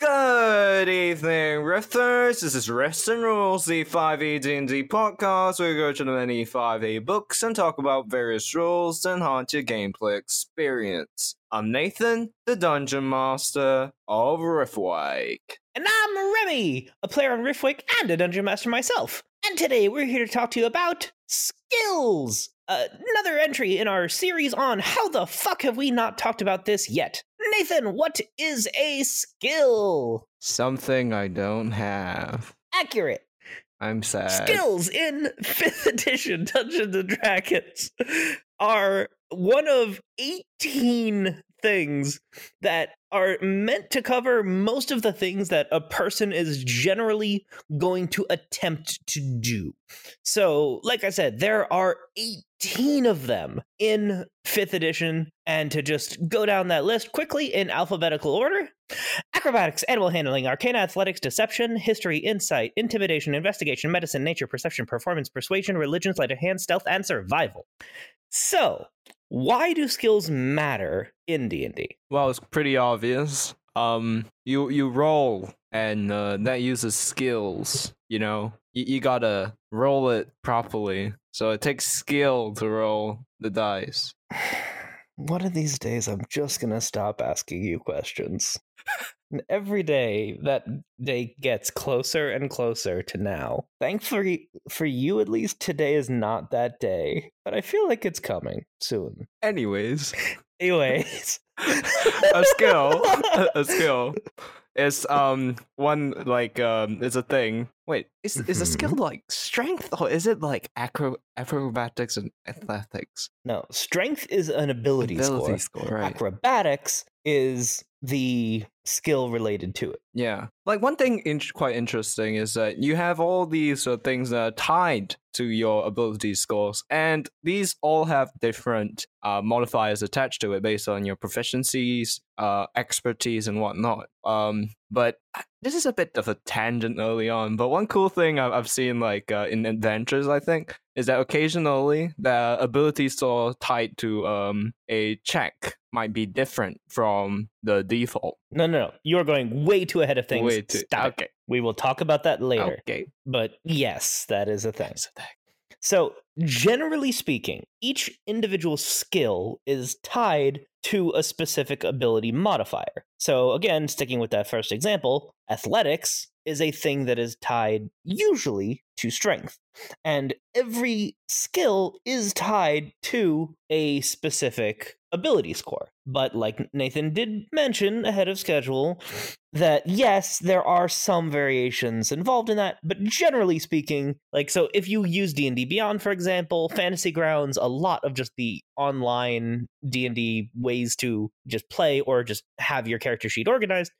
Good evening, Rifters. This is Rest and Rules, the 5e D&D podcast where we go to the many 5e books and talk about various rules and haunt your gameplay experience. I'm Nathan, the Dungeon Master of Riftwake. And I'm Remy, a player on Riftwake and a dungeon master myself. And today we're here to talk to you about skills. Uh, another entry in our series on how the fuck have we not talked about this yet? Nathan, what is a skill? Something I don't have. Accurate. I'm sad. Skills in 5th edition Dungeons and Dragons are one of 18 things that are meant to cover most of the things that a person is generally going to attempt to do. So, like I said, there are 18 of them in 5th edition. And to just go down that list quickly in alphabetical order acrobatics, animal handling, arcana athletics, deception, history, insight, intimidation, investigation, medicine, nature, perception, performance, persuasion, religion, sleight of hand, stealth, and survival. So, why do skills matter in D&D? Well, it's pretty obvious. Um, you you roll, and uh, that uses skills. You know, you, you gotta roll it properly. So it takes skill to roll the dice. One of these days, I'm just gonna stop asking you questions. And every day, that day gets closer and closer to now. Thankfully, for you at least, today is not that day, but I feel like it's coming soon. Anyways, Anyways, a skill, a, a skill is um one like um is a thing. Wait, is is a skill like strength or is it like acro acrobatics and athletics? no, strength is an ability, Ability score. score, right? Acrobatics is the skill related to it. Yeah. Like one thing in- quite interesting is that you have all these uh, things that are tied to your ability scores, and these all have different uh, modifiers attached to it based on your proficiencies, uh, expertise, and whatnot. Um, but this is a bit of a tangent early on. But one cool thing I've, I've seen, like uh, in adventures, I think, is that occasionally the ability score tied to um a check might be different from the default. No, no, no. You're going way too ahead of things. Way too- Stop it. okay. We will talk about that later. Okay. But yes, that is a thing. So, generally speaking, each individual skill is tied to a specific ability modifier. So, again, sticking with that first example, athletics is a thing that is tied usually to strength. And every skill is tied to a specific ability score. But like Nathan did mention ahead of schedule, that yes, there are some variations involved in that, but generally speaking, like so if you use D&D Beyond for example, Fantasy Grounds, a lot of just the online D&D ways to just play or just have your character sheet organized,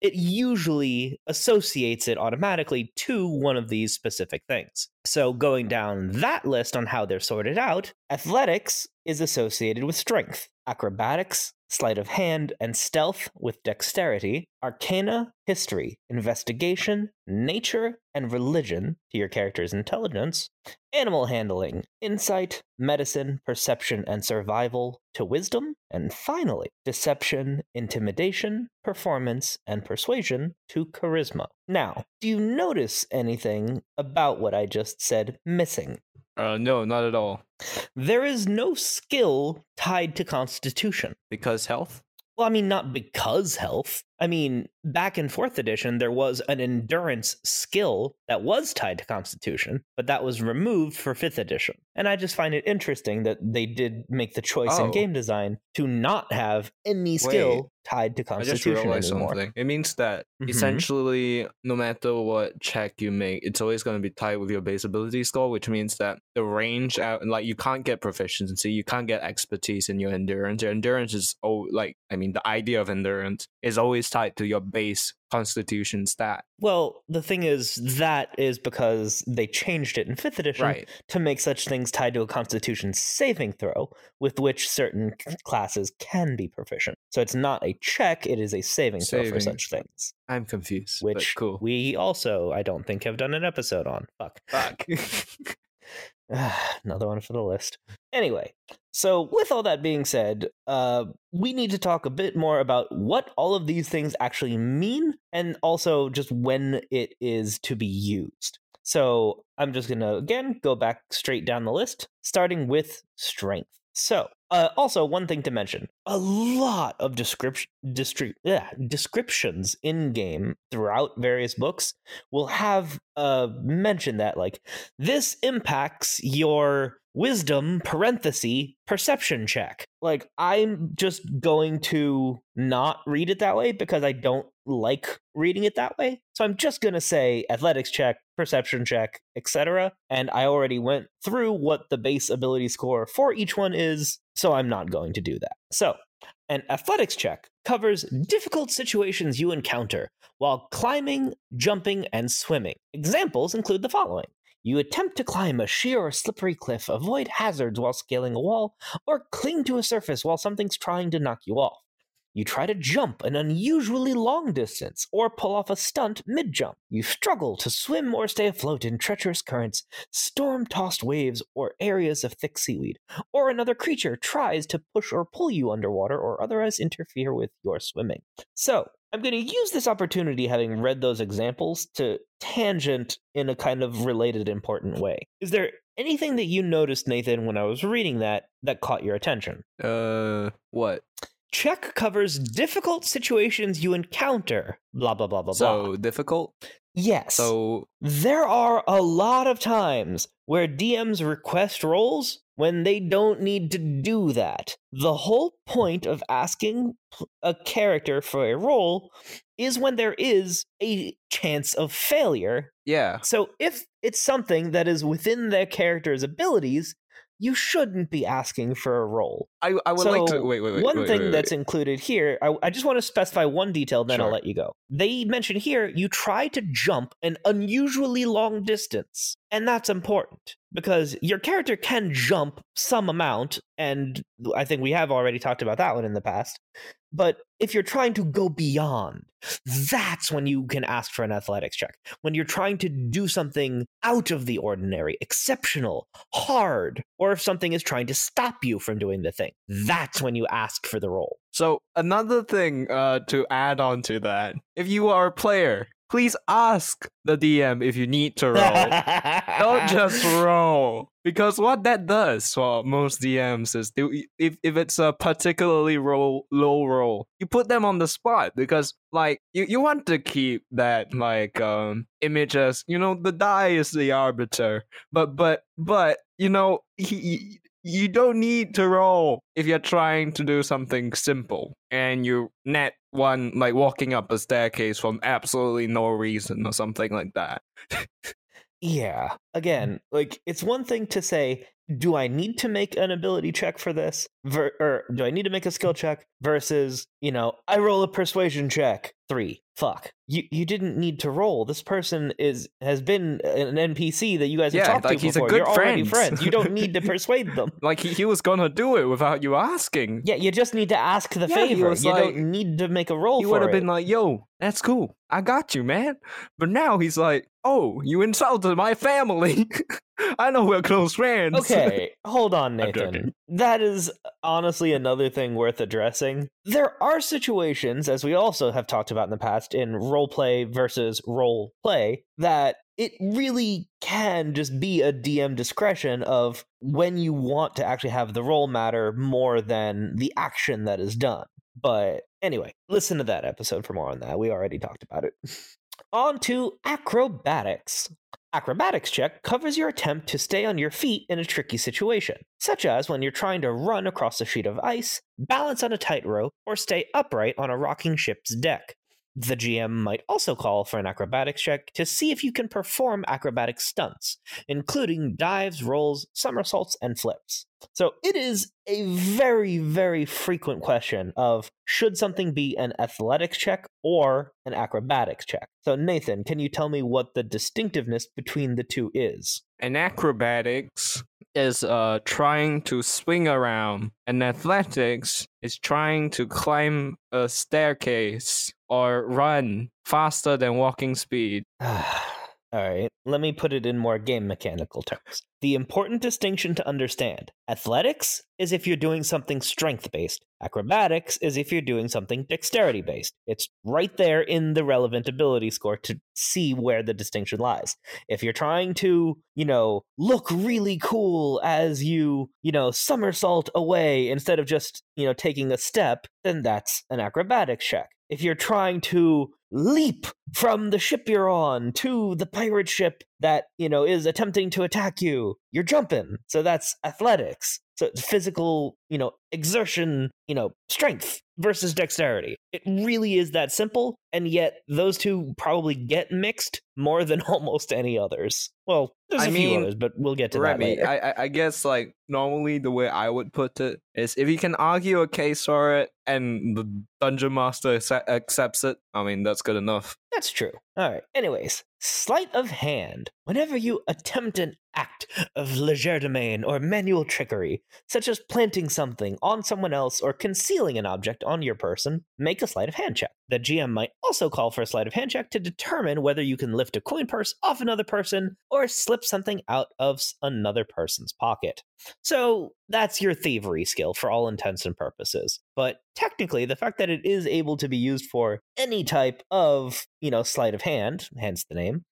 it usually associates it automatically to one of these specific things. So going down that list on how they're sorted out, athletics is associated with strength. acrobatics, sleight of hand, and stealth with dexterity, arcana, history, investigation, nature, and religion to your character's intelligence, animal handling, insight, medicine, perception, and survival to wisdom, and finally, deception, intimidation, performance, and persuasion to charisma. Now, do you notice anything about what I just said missing? Uh, no, not at all. There is no skill tied to constitution. Because health? Well, I mean, not because health. I mean, back in fourth edition, there was an endurance skill that was tied to constitution, but that was removed for fifth edition. And I just find it interesting that they did make the choice Oh. in game design to not have any skill Wait. tied to constitution anymore. something. It means that Mhm. essentially, no matter what check you make, it's always going to be tied with your base ability score, which means that the range out, like you can't get proficiency, you can't get expertise in your endurance. Your endurance is oh, like I mean, the idea of endurance is always tied to your base constitution stat. Well, the thing is, that is because they changed it in fifth edition Right. to make such things tied to a constitution saving throw with which certain classes can be proficient. So it's not a check, it is a saving, throw for such things. I'm confused. Which cool. we also, I don't think, have done an episode on. Fuck. Fuck. Another one for the list. Anyway, so with all that being said, uh, we need to talk a bit more about what all of these things actually mean and also just when it is to be used. So I'm just going to, again, go back straight down the list, starting with strength. So, uh, also, one thing to mention a lot of description, distri- yeah, descriptions in game throughout various books will have uh, mention that, like, this impacts your wisdom parenthesis perception check. Like i'm just going to not read it that way because i don't like reading it that way. So i'm just going to say athletics check perception check etc and i already went through what the base ability score for each one is so i'm not going to do that. So an athletics check covers difficult situations you encounter while climbing, jumping, and swimming. Examples include the following You attempt to climb a sheer or slippery cliff, avoid hazards while scaling a wall, or cling to a surface while something's trying to knock you off. You try to jump an unusually long distance or pull off a stunt mid jump. You struggle to swim or stay afloat in treacherous currents, storm tossed waves, or areas of thick seaweed. Or another creature tries to push or pull you underwater or otherwise interfere with your swimming. So, I'm going to use this opportunity, having read those examples, to tangent in a kind of related important way. Is there anything that you noticed, Nathan, when I was reading that that caught your attention? uh, what? Check covers difficult situations you encounter. Blah blah blah blah So blah. So difficult. Yes. So there are a lot of times where DMs request rolls when they don't need to do that. The whole point of asking a character for a roll is when there is a chance of failure. yeah, So if it's something that is within their character's abilities, you shouldn't be asking for a roll. I I would so like to wait wait wait. one wait, thing wait, that's wait. included here, I, I just want to specify one detail, then I'll let you go. They mention here you try to jump an unusually long distance, and that's important because your character can jump some amount, and I think we have already talked about that one in the past. But if you're trying to go beyond, that's when you can ask for an athletics check. When you're trying to do something out of the ordinary, exceptional, hard, or if something is trying to stop you from doing the thing, that's when you ask for the roll. So another thing uh, to add on to that, if you are a player, please ask the DM if you need to roll. Don't just roll. Because what that does for most DMs is they, if, if it's a particularly roll, low roll, you put them on the spot because like you, you want to keep that like um image as you know the die is the arbiter. But but but you know he- you don't need to roll if you're trying to do something simple and you net one like walking up a staircase from absolutely no reason or something like that. Yeah. Again, like it's one thing to say, do I need to make an ability check for this? Ver- or do I need to make a skill check versus, you know, I roll a persuasion check. Three. Fuck. You you didn't need to roll. This person is has been an NPC that you guys have Yeah, talked like to he's a before. good You're already friends. You don't need to persuade them. Like he, he was gonna do it without you asking. Yeah, you just need to ask the Yeah, favor. You like- don't need to make a roll He would have been like, "Yo, that's cool. I got you, man." But now he's like, "Oh, you insulted my family. I know we're close friends." Okay, hold on, Nathan. That is honestly another thing worth addressing. There are situations, as we also have talked about in the past, in roll play versus role play, that it really can just be a DM discretion of when you want to actually have the roll matter more than the action that is done. But anyway, listen to that episode for more on that. We already talked about it. on to acrobatics. Acrobatics check covers your attempt to stay on your feet in a tricky situation, such as when you're trying to run across a sheet of ice, balance on a tightrope, or stay upright on a rocking ship's deck. The GM might also call for an acrobatics check to see if you can perform acrobatic stunts, including dives, rolls, somersaults, and flips. So it is a very, very frequent question of should something be an athletics check or an acrobatics check? So, Nathan, can you tell me what the distinctiveness between the two is? An acrobatics is uh trying to swing around, and athletics is trying to climb a staircase or run faster than walking speed. All right, let me put it in more game mechanical terms. The important distinction to understand athletics is if you're doing something strength based, acrobatics is if you're doing something dexterity based. It's right there in the relevant ability score to see where the distinction lies. If you're trying to, you know, look really cool as you, you know, somersault away instead of just, you know, taking a step, then that's an acrobatics check. If you're trying to leap from the ship you're on to the pirate ship that, you know, is attempting to attack you, you're jumping. So that's athletics. So it's physical, you know, exertion, you know, strength versus dexterity. It really is that simple. And yet those two probably get mixed more than almost any others. Well, there's I a few others, but we'll get to that Remy, later. I, I I guess like normally the way I would put it is if you can argue a case for it and the dungeon master accepts it, I mean that's good enough. That's true. All right. Anyways, sleight of hand. Whenever you attempt an act of legerdemain or manual trickery, such as planting something on someone else or concealing an object on your person, make a sleight of hand check. The GM might also call for a sleight of hand check to determine whether you can lift a coin purse off another person or slip something out of another person's pocket. So that's your thievery skill for all intents and purposes. But technically, the fact that it is able to be used for any type of, you know, sleight of hand, hence the name,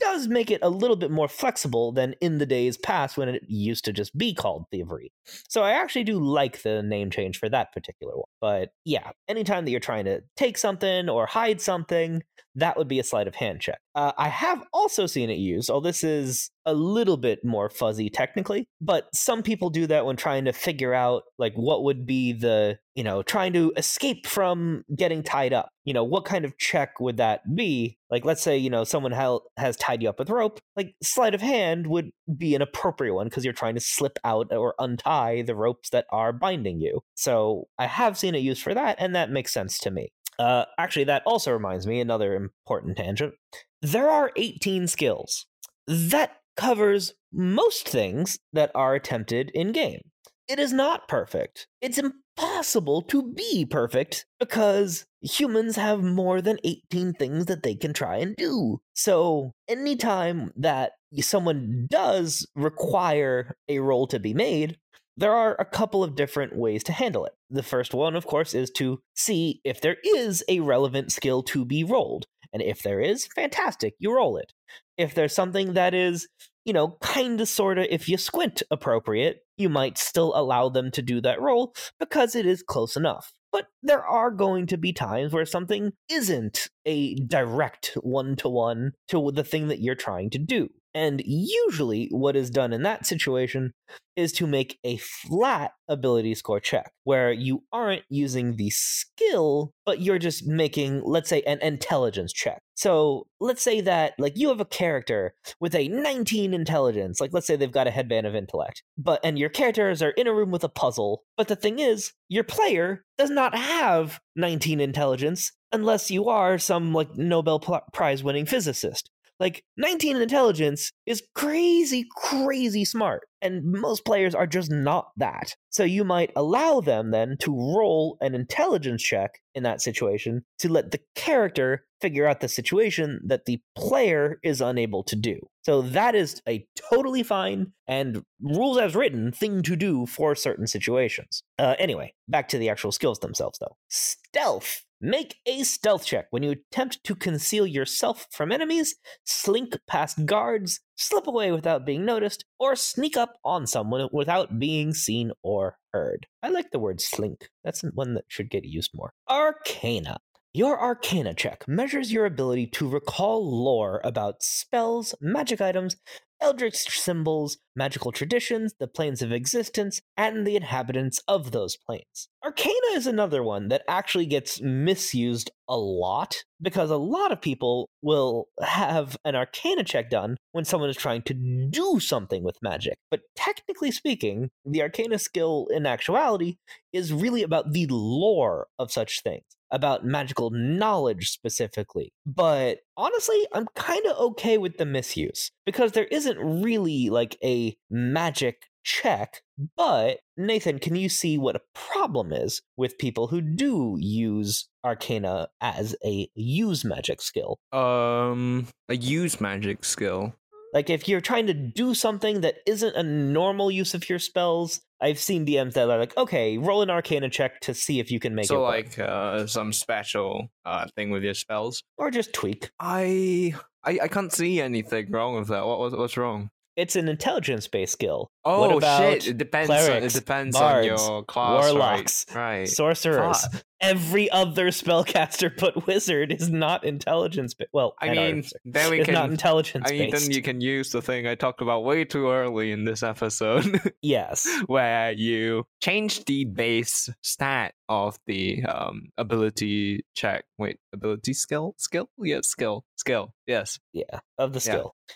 does make it a little bit more flexible than in the days past when it used to just be called thievery. So I actually do like the name change for that particular one. But yeah, anytime that you're trying to take something or hide something, that would be a sleight of hand check. Uh, I have also seen it used, although this is a little bit more fuzzy technically, but some people do that when trying to figure out like what would be the, you know, trying to escape from getting tied up. You know, what kind of check would that be? Like, let's say, you know, someone has tied you up with rope, like sleight of hand would be an appropriate one because you're trying to slip out or untie the ropes that are binding you. So I have seen it used for that, and that makes sense to me. Uh, actually, that also reminds me another important tangent. There are 18 skills. That covers most things that are attempted in game. It is not perfect. It's impossible to be perfect because humans have more than 18 things that they can try and do. So, anytime that someone does require a roll to be made, there are a couple of different ways to handle it. The first one, of course, is to see if there is a relevant skill to be rolled. And if there is, fantastic, you roll it. If there's something that is, you know, kind of sort of, if you squint appropriate, you might still allow them to do that roll because it is close enough. But there are going to be times where something isn't a direct one to one to the thing that you're trying to do. And usually, what is done in that situation is to make a flat ability score check where you aren't using the skill, but you're just making, let's say, an intelligence check. So let's say that, like, you have a character with a 19 intelligence, like, let's say they've got a headband of intellect, but, and your characters are in a room with a puzzle. But the thing is, your player does not have 19 intelligence unless you are some, like, Nobel Prize winning physicist. Like 19 intelligence is crazy, crazy smart. And most players are just not that. So you might allow them then to roll an intelligence check in that situation to let the character figure out the situation that the player is unable to do. So that is a totally fine and rules as written thing to do for certain situations. Uh, anyway, back to the actual skills themselves though. Stealth Make a stealth check when you attempt to conceal yourself from enemies, slink past guards, slip away without being noticed, or sneak up on someone without being seen or heard. I like the word slink. That's one that should get used more. Arcana. Your Arcana check measures your ability to recall lore about spells, magic items, eldritch symbols, magical traditions, the planes of existence, and the inhabitants of those planes. Arcana is another one that actually gets misused a lot because a lot of people will have an Arcana check done when someone is trying to do something with magic. But technically speaking, the Arcana skill in actuality is really about the lore of such things about magical knowledge specifically. But honestly, I'm kind of okay with the misuse because there isn't really like a magic check. But Nathan, can you see what a problem is with people who do use arcana as a use magic skill? Um, a use magic skill. Like if you're trying to do something that isn't a normal use of your spells, I've seen DMs that are like, okay, roll an Arcana check to see if you can make so it. So like uh, some special uh, thing with your spells, or just tweak. I, I I can't see anything wrong with that. What was what's wrong? It's an intelligence based skill. Oh shit! It depends. Clerics, on, it depends bards, on your class. Warlocks, right? right. Sorcerers. Fuck every other spellcaster but wizard is not intelligence based. Well, I mean, then we can not intelligence I mean, then you can use the thing I talked about way too early in this episode. yes, where you change the base stat of the um, ability check. Wait, ability skill, skill, yeah, skill, skill. Yes, yeah, of the skill. Yeah.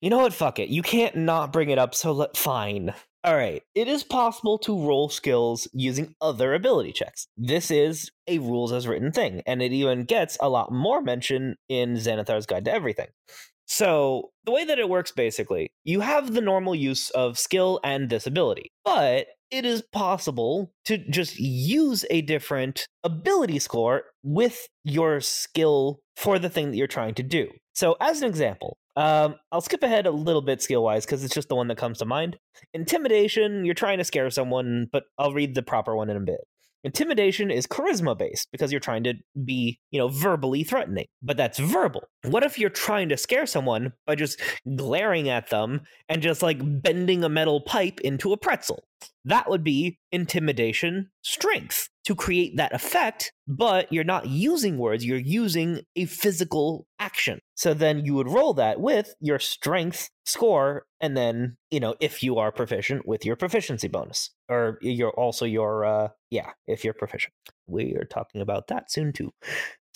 You know what? Fuck it. You can't not bring it up. So let fine. All right, it is possible to roll skills using other ability checks. This is a rules as written thing, and it even gets a lot more mention in Xanathar's Guide to Everything. So, the way that it works basically, you have the normal use of skill and this ability, but it is possible to just use a different ability score with your skill for the thing that you're trying to do. So, as an example, um, I'll skip ahead a little bit skill wise because it's just the one that comes to mind. Intimidation, you're trying to scare someone, but I'll read the proper one in a bit. Intimidation is charisma based because you're trying to be, you know, verbally threatening, but that's verbal. What if you're trying to scare someone by just glaring at them and just like bending a metal pipe into a pretzel? That would be intimidation strength to create that effect, but you're not using words, you're using a physical action. So then you would roll that with your strength score, and then, you know, if you are proficient with your proficiency bonus, or you're also your, uh, yeah, if you're proficient. We are talking about that soon too.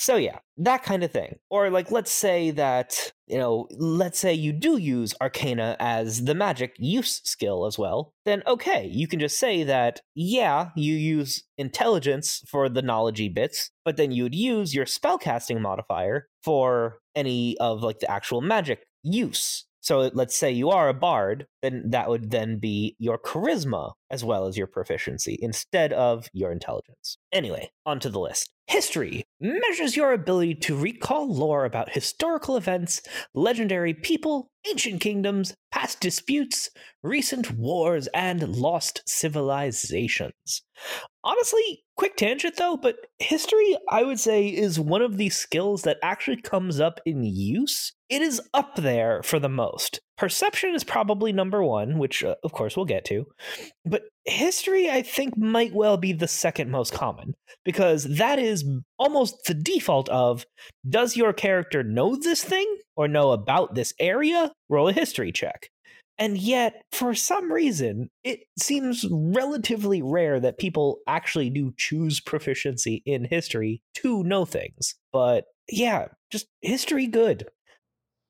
So yeah, that kind of thing. Or like let's say that, you know, let's say you do use arcana as the magic use skill as well, then okay, you can just say that yeah, you use intelligence for the knowledgey bits, but then you'd use your spellcasting modifier for any of like the actual magic use. So let's say you are a bard, then that would then be your charisma as well as your proficiency instead of your intelligence. Anyway, onto the list. History measures your ability to recall lore about historical events, legendary people, ancient kingdoms, past disputes, recent wars, and lost civilizations. Honestly, quick tangent though, but history, I would say, is one of these skills that actually comes up in use. It is up there for the most. Perception is probably number one, which uh, of course we'll get to. But history, I think, might well be the second most common because that is almost the default of does your character know this thing or know about this area? Roll a history check. And yet, for some reason, it seems relatively rare that people actually do choose proficiency in history to know things. But yeah, just history good.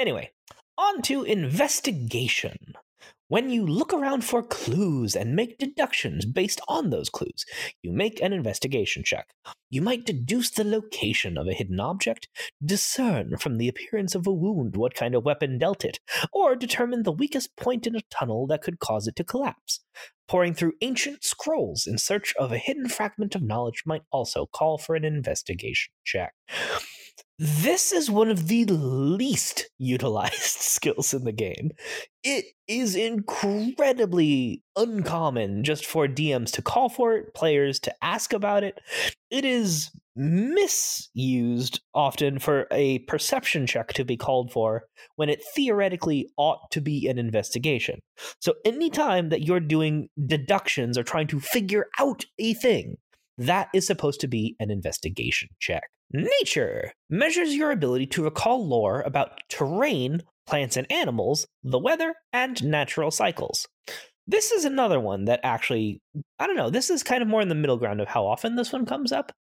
Anyway, on to investigation. When you look around for clues and make deductions based on those clues, you make an investigation check. You might deduce the location of a hidden object, discern from the appearance of a wound what kind of weapon dealt it, or determine the weakest point in a tunnel that could cause it to collapse. Poring through ancient scrolls in search of a hidden fragment of knowledge might also call for an investigation check. This is one of the least utilized skills in the game. It is incredibly uncommon just for DMs to call for it, players to ask about it. It is misused often for a perception check to be called for when it theoretically ought to be an investigation. So, anytime that you're doing deductions or trying to figure out a thing, that is supposed to be an investigation check. Nature measures your ability to recall lore about terrain, plants and animals, the weather, and natural cycles. This is another one that actually, I don't know, this is kind of more in the middle ground of how often this one comes up,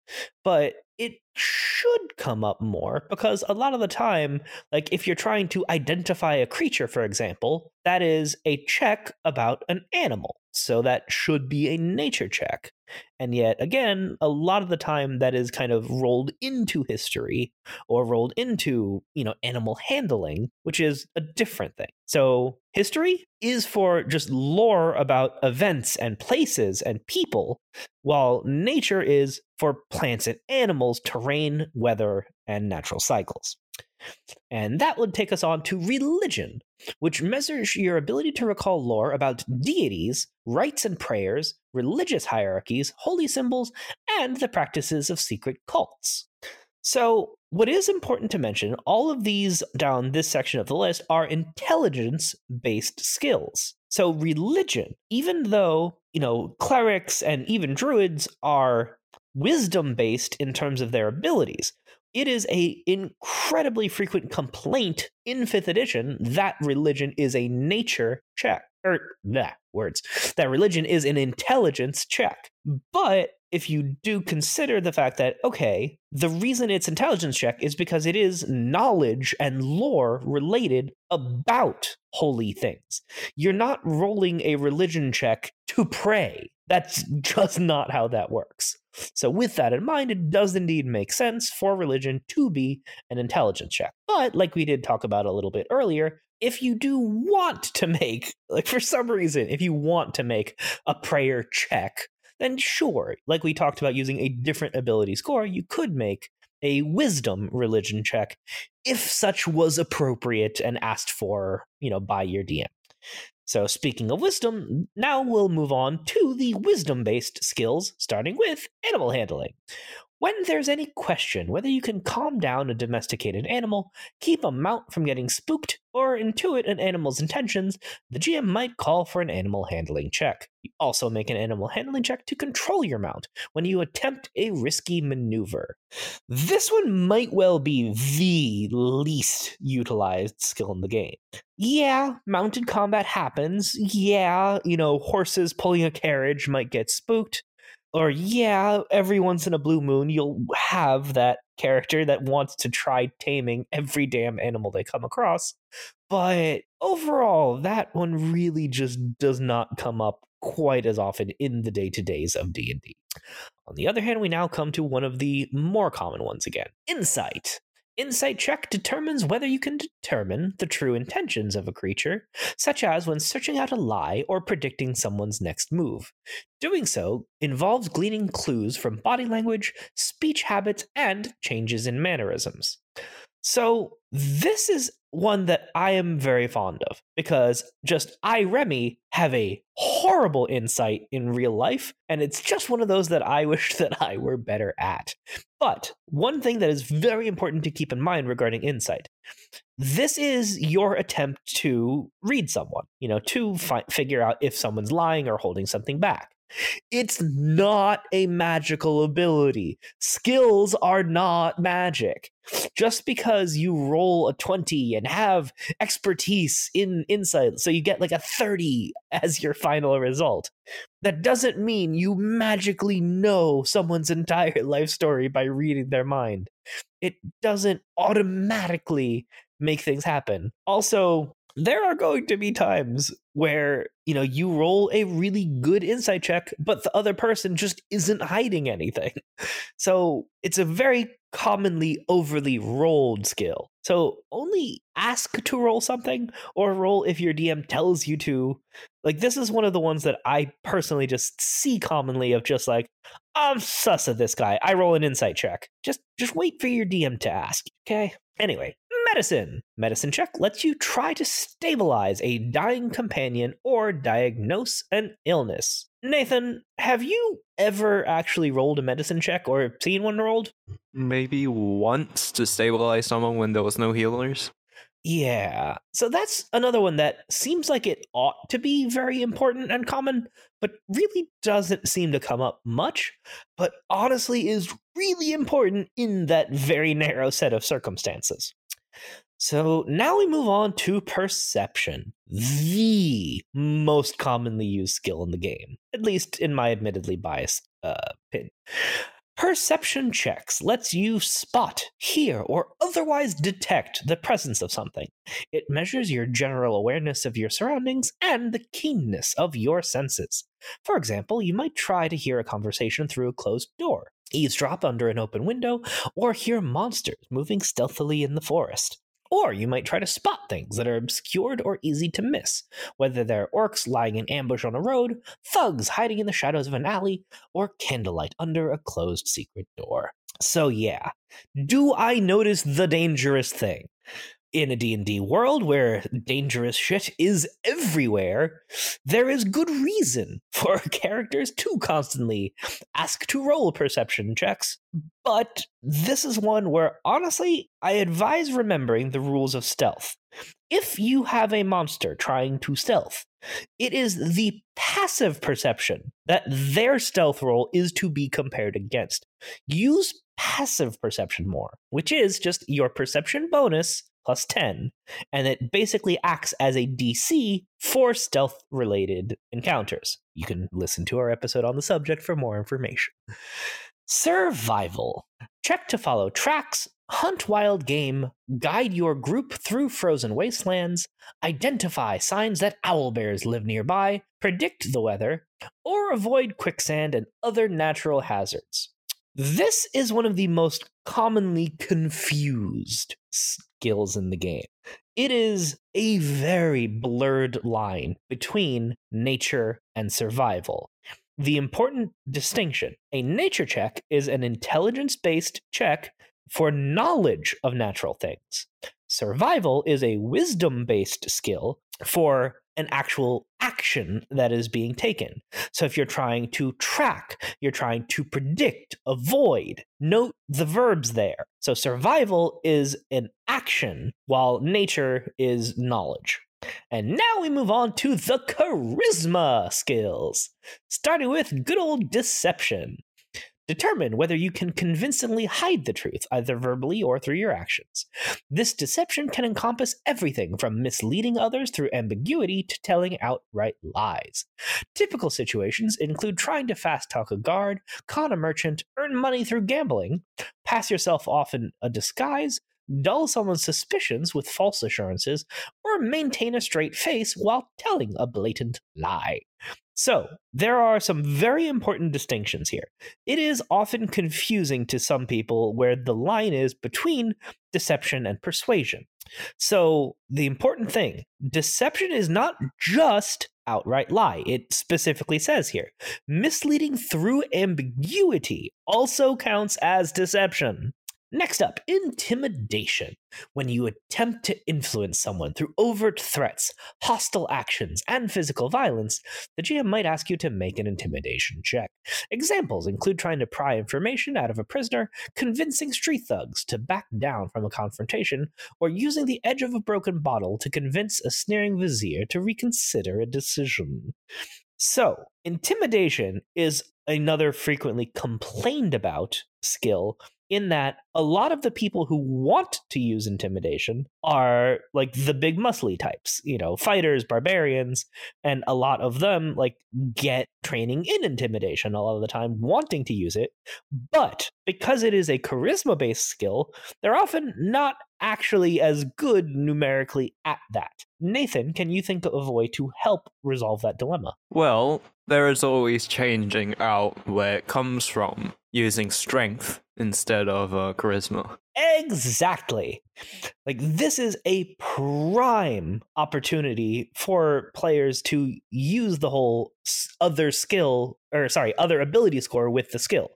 but it should come up more because a lot of the time, like if you're trying to identify a creature, for example, that is a check about an animal. So that should be a nature check. And yet, again, a lot of the time that is kind of rolled into history or rolled into, you know, animal handling, which is a different thing. So, history is for just lore about events and places and people, while nature is for plants and animals, terrain, weather, and natural cycles. And that would take us on to religion, which measures your ability to recall lore about deities, rites and prayers, religious hierarchies, holy symbols, and the practices of secret cults. So, what is important to mention, all of these down this section of the list are intelligence based skills. So, religion, even though, you know, clerics and even druids are wisdom based in terms of their abilities, it is a incredibly frequent complaint in fifth edition that religion is a nature check er, or nah, words that religion is an intelligence check. But if you do consider the fact that okay the reason it's intelligence check is because it is knowledge and lore related about holy things. You're not rolling a religion check to pray. That's just not how that works so, with that in mind, it does indeed make sense for religion to be an intelligence check. But, like we did talk about a little bit earlier, if you do want to make, like for some reason, if you want to make a prayer check, then sure, like we talked about using a different ability score, you could make a wisdom religion check if such was appropriate and asked for, you know, by your DM. So, speaking of wisdom, now we'll move on to the wisdom based skills, starting with animal handling. When there's any question whether you can calm down a domesticated animal, keep a mount from getting spooked, or intuit an animal's intentions, the GM might call for an animal handling check. You also make an animal handling check to control your mount when you attempt a risky maneuver. This one might well be the least utilized skill in the game. Yeah, mounted combat happens. Yeah, you know, horses pulling a carriage might get spooked or yeah, every once in a blue moon you'll have that character that wants to try taming every damn animal they come across. But overall, that one really just does not come up quite as often in the day-to-days of D&D. On the other hand, we now come to one of the more common ones again. Insight. Insight check determines whether you can determine the true intentions of a creature, such as when searching out a lie or predicting someone's next move. Doing so involves gleaning clues from body language, speech habits, and changes in mannerisms. So, this is one that I am very fond of because just I, Remy, have a horrible insight in real life, and it's just one of those that I wish that I were better at. But one thing that is very important to keep in mind regarding insight this is your attempt to read someone, you know, to fi- figure out if someone's lying or holding something back. It's not a magical ability. Skills are not magic. Just because you roll a 20 and have expertise in insight, so you get like a 30 as your final result, that doesn't mean you magically know someone's entire life story by reading their mind. It doesn't automatically make things happen. Also, there are going to be times where you know you roll a really good insight check but the other person just isn't hiding anything. So it's a very commonly overly rolled skill. So only ask to roll something or roll if your dm tells you to. Like this is one of the ones that i personally just see commonly of just like i'm sus of this guy. I roll an insight check. Just just wait for your dm to ask okay? Anyway Medicine. Medicine check lets you try to stabilize a dying companion or diagnose an illness. Nathan, have you ever actually rolled a medicine check or seen one rolled? Maybe once to stabilize someone when there was no healers. Yeah. So that's another one that seems like it ought to be very important and common, but really doesn't seem to come up much, but honestly is really important in that very narrow set of circumstances. So now we move on to perception, the most commonly used skill in the game, at least in my admittedly biased uh, opinion. Perception checks lets you spot, hear, or otherwise detect the presence of something. It measures your general awareness of your surroundings and the keenness of your senses. For example, you might try to hear a conversation through a closed door, eavesdrop under an open window, or hear monsters moving stealthily in the forest. Or you might try to spot things that are obscured or easy to miss, whether they're orcs lying in ambush on a road, thugs hiding in the shadows of an alley, or candlelight under a closed secret door. So yeah, do I notice the dangerous thing? In a D&D world where dangerous shit is everywhere, there is good reason for characters to constantly ask to roll perception checks. But this is one where honestly, I advise remembering the rules of stealth. If you have a monster trying to stealth, it is the passive perception that their stealth roll is to be compared against. Use passive perception more, which is just your perception bonus plus 10, and it basically acts as a DC for stealth related encounters. You can listen to our episode on the subject for more information. Survival. Check to follow tracks, hunt wild game, guide your group through frozen wastelands, identify signs that owl bears live nearby, predict the weather, or avoid quicksand and other natural hazards. This is one of the most commonly confused skills in the game. It is a very blurred line between nature and survival. The important distinction a nature check is an intelligence based check for knowledge of natural things. Survival is a wisdom based skill for an actual action that is being taken. So if you're trying to track, you're trying to predict, avoid, note the verbs there. So survival is an action, while nature is knowledge. And now we move on to the charisma skills, starting with good old deception. Determine whether you can convincingly hide the truth, either verbally or through your actions. This deception can encompass everything from misleading others through ambiguity to telling outright lies. Typical situations include trying to fast talk a guard, con a merchant, earn money through gambling, pass yourself off in a disguise, dull someone's suspicions with false assurances, or maintain a straight face while telling a blatant lie. So, there are some very important distinctions here. It is often confusing to some people where the line is between deception and persuasion. So, the important thing deception is not just outright lie. It specifically says here misleading through ambiguity also counts as deception. Next up, intimidation. When you attempt to influence someone through overt threats, hostile actions, and physical violence, the GM might ask you to make an intimidation check. Examples include trying to pry information out of a prisoner, convincing street thugs to back down from a confrontation, or using the edge of a broken bottle to convince a sneering vizier to reconsider a decision. So, intimidation is another frequently complained about skill in that a lot of the people who want to use intimidation are like the big muscly types, you know, fighters, barbarians, and a lot of them like get training in intimidation a lot of the time, wanting to use it. But because it is a charisma based skill, they're often not actually as good numerically at that. Nathan, can you think of a way to help resolve that dilemma? Well, there is always changing out where it comes from, using strength instead of uh, charisma. Exactly. Like, this is a prime opportunity for players to use the whole other skill, or sorry, other ability score with the skill.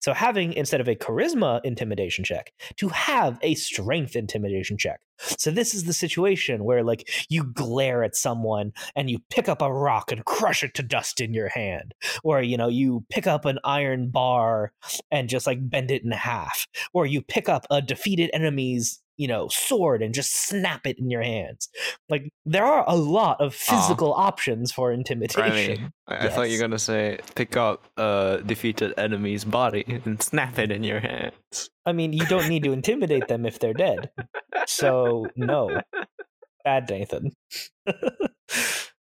So, having instead of a charisma intimidation check, to have a strength intimidation check. So, this is the situation where, like, you glare at someone and you pick up a rock and crush it to dust in your hand. Or, you know, you pick up an iron bar and just like bend it in half. Or you pick up a defeated enemy's you know sword and just snap it in your hands. Like there are a lot of physical options for intimidation. I, yes. I, thought you were gonna say pick up a defeated enemy's body and snap it in your hands. I mean you don't need to intimidate them if they're dead. So no. Bad nathan.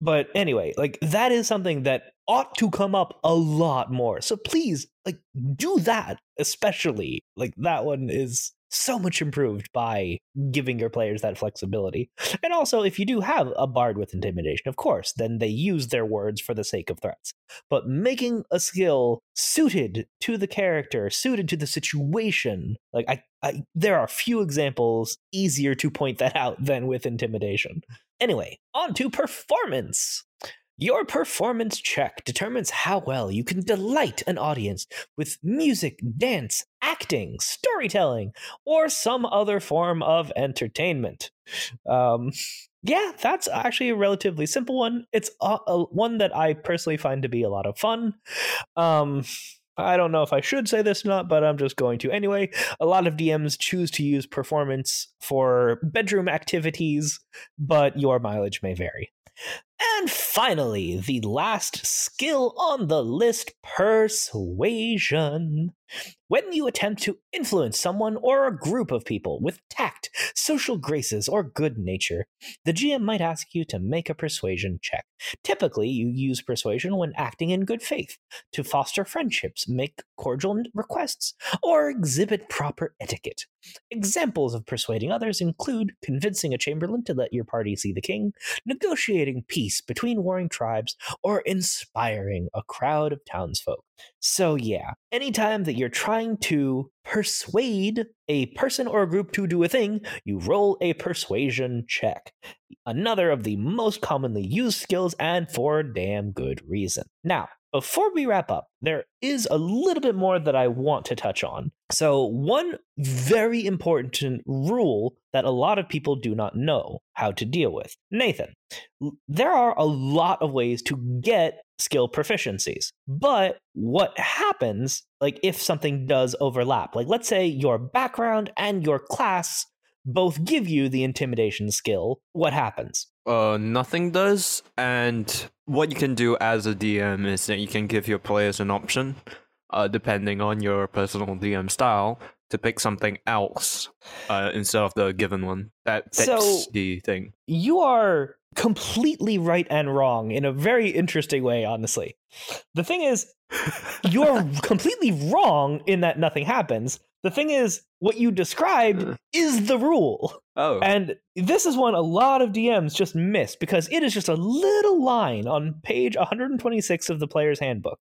But anyway like that is something that ought to come up a lot more. So please like do that especially like that one is so much improved by giving your players that flexibility. And also, if you do have a bard with intimidation, of course, then they use their words for the sake of threats. But making a skill suited to the character, suited to the situation, like I, I there are few examples easier to point that out than with intimidation. Anyway, on to performance. Your performance check determines how well you can delight an audience with music, dance, acting, storytelling, or some other form of entertainment. Um, yeah, that's actually a relatively simple one. It's a, a, one that I personally find to be a lot of fun. Um, I don't know if I should say this or not, but I'm just going to anyway. A lot of DMs choose to use performance for bedroom activities, but your mileage may vary. And finally, the last skill on the list persuasion. When you attempt to influence someone or a group of people with tact, social graces, or good nature, the GM might ask you to make a persuasion check. Typically, you use persuasion when acting in good faith, to foster friendships, make cordial requests, or exhibit proper etiquette. Examples of persuading others include convincing a chamberlain to let your party see the king, negotiating peace between warring tribes, or inspiring a crowd of townsfolk. So, yeah, anytime that you're trying to persuade a person or a group to do a thing, you roll a persuasion check. Another of the most commonly used skills, and for damn good reason. Now, before we wrap up, there is a little bit more that I want to touch on. So, one very important rule that a lot of people do not know how to deal with. Nathan, there are a lot of ways to get skill proficiencies. But what happens, like if something does overlap, like let's say your background and your class both give you the intimidation skill, what happens? Uh, nothing does. And what you can do as a DM is that you can give your players an option, uh, depending on your personal DM style, to pick something else uh, instead of the given one. That, that's So- the thing. You are completely right and wrong in a very interesting way, honestly. The thing is, you're completely wrong in that nothing happens. The thing is, what you described uh. is the rule. Oh, And this is one a lot of DMs just miss because it is just a little line on page 126 of the player's handbook.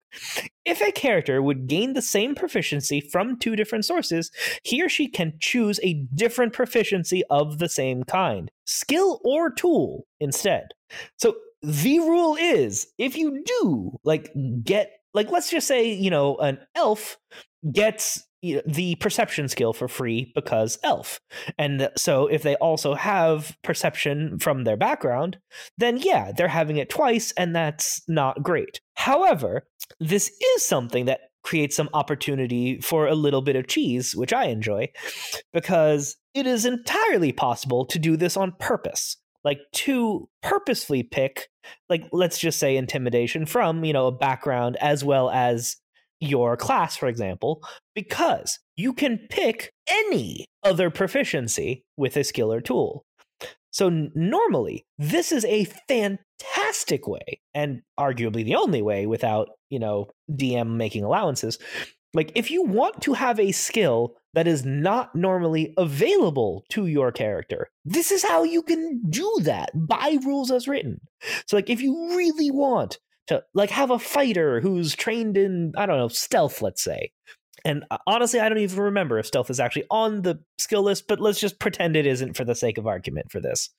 If a character would gain the same proficiency from two different sources, he or she can choose a different proficiency of the same kind, skill or tool instead. So the rule is if you do like get like let's just say, you know, an elf gets the perception skill for free because elf. And so if they also have perception from their background, then yeah, they're having it twice and that's not great. However, this is something that creates some opportunity for a little bit of cheese, which I enjoy, because it is entirely possible to do this on purpose. Like to purposefully pick, like let's just say intimidation from, you know, a background as well as your class, for example, because you can pick any other proficiency with a skill or tool. So normally, this is a fantastic way, and arguably the only way without, you know, DM making allowances. Like if you want to have a skill that is not normally available to your character, this is how you can do that by rules as written. So like if you really want to like have a fighter who's trained in I don't know stealth, let's say. And uh, honestly, I don't even remember if stealth is actually on the skill list, but let's just pretend it isn't for the sake of argument for this.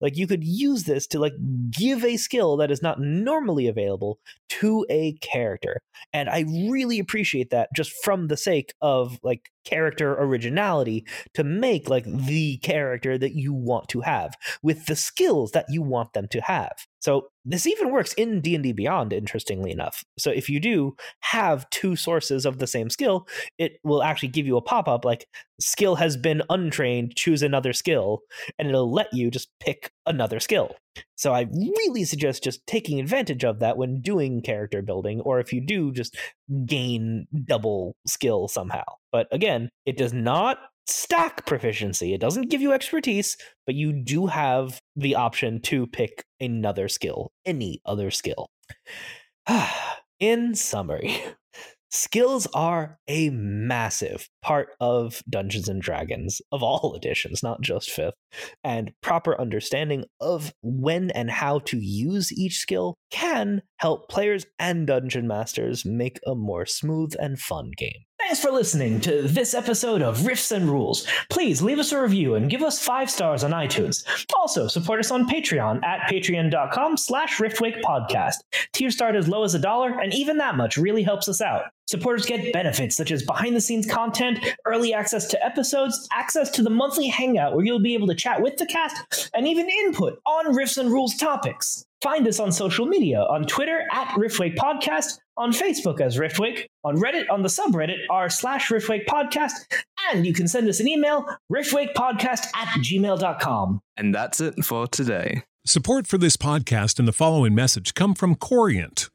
Like you could use this to like give a skill that is not normally available to a character. And I really appreciate that just from the sake of like character originality to make like the character that you want to have with the skills that you want them to have. So this even works in D&D Beyond interestingly enough. So if you do have two sources of the same skill, it will actually give you a pop-up like skill has been untrained, choose another skill, and it'll let you just pick another skill. So I really suggest just taking advantage of that when doing character building, or if you do, just gain double skill somehow. But again, it does not stack proficiency. It doesn't give you expertise, but you do have the option to pick another skill, any other skill. In summary, skills are a massive part of Dungeons and Dragons of all editions, not just 5th. And proper understanding of when and how to use each skill can help players and dungeon masters make a more smooth and fun game. Thanks for listening to this episode of Riffs and Rules. Please leave us a review and give us five stars on iTunes. Also, support us on Patreon at patreon.com slash riftwake podcast. Tiers start as low as a dollar, and even that much really helps us out. Supporters get benefits such as behind the scenes content, early access to episodes, access to the monthly hangout where you'll be able to chat with the cast, and even input on Riffs and Rules topics. Find us on social media on Twitter at Riftwake Podcast, on Facebook as Riftwake, on Reddit on the subreddit r slash Riftwake Podcast, and you can send us an email, riftwakepodcast at gmail.com. and that's it for today. Support for this podcast and the following message come from Corient.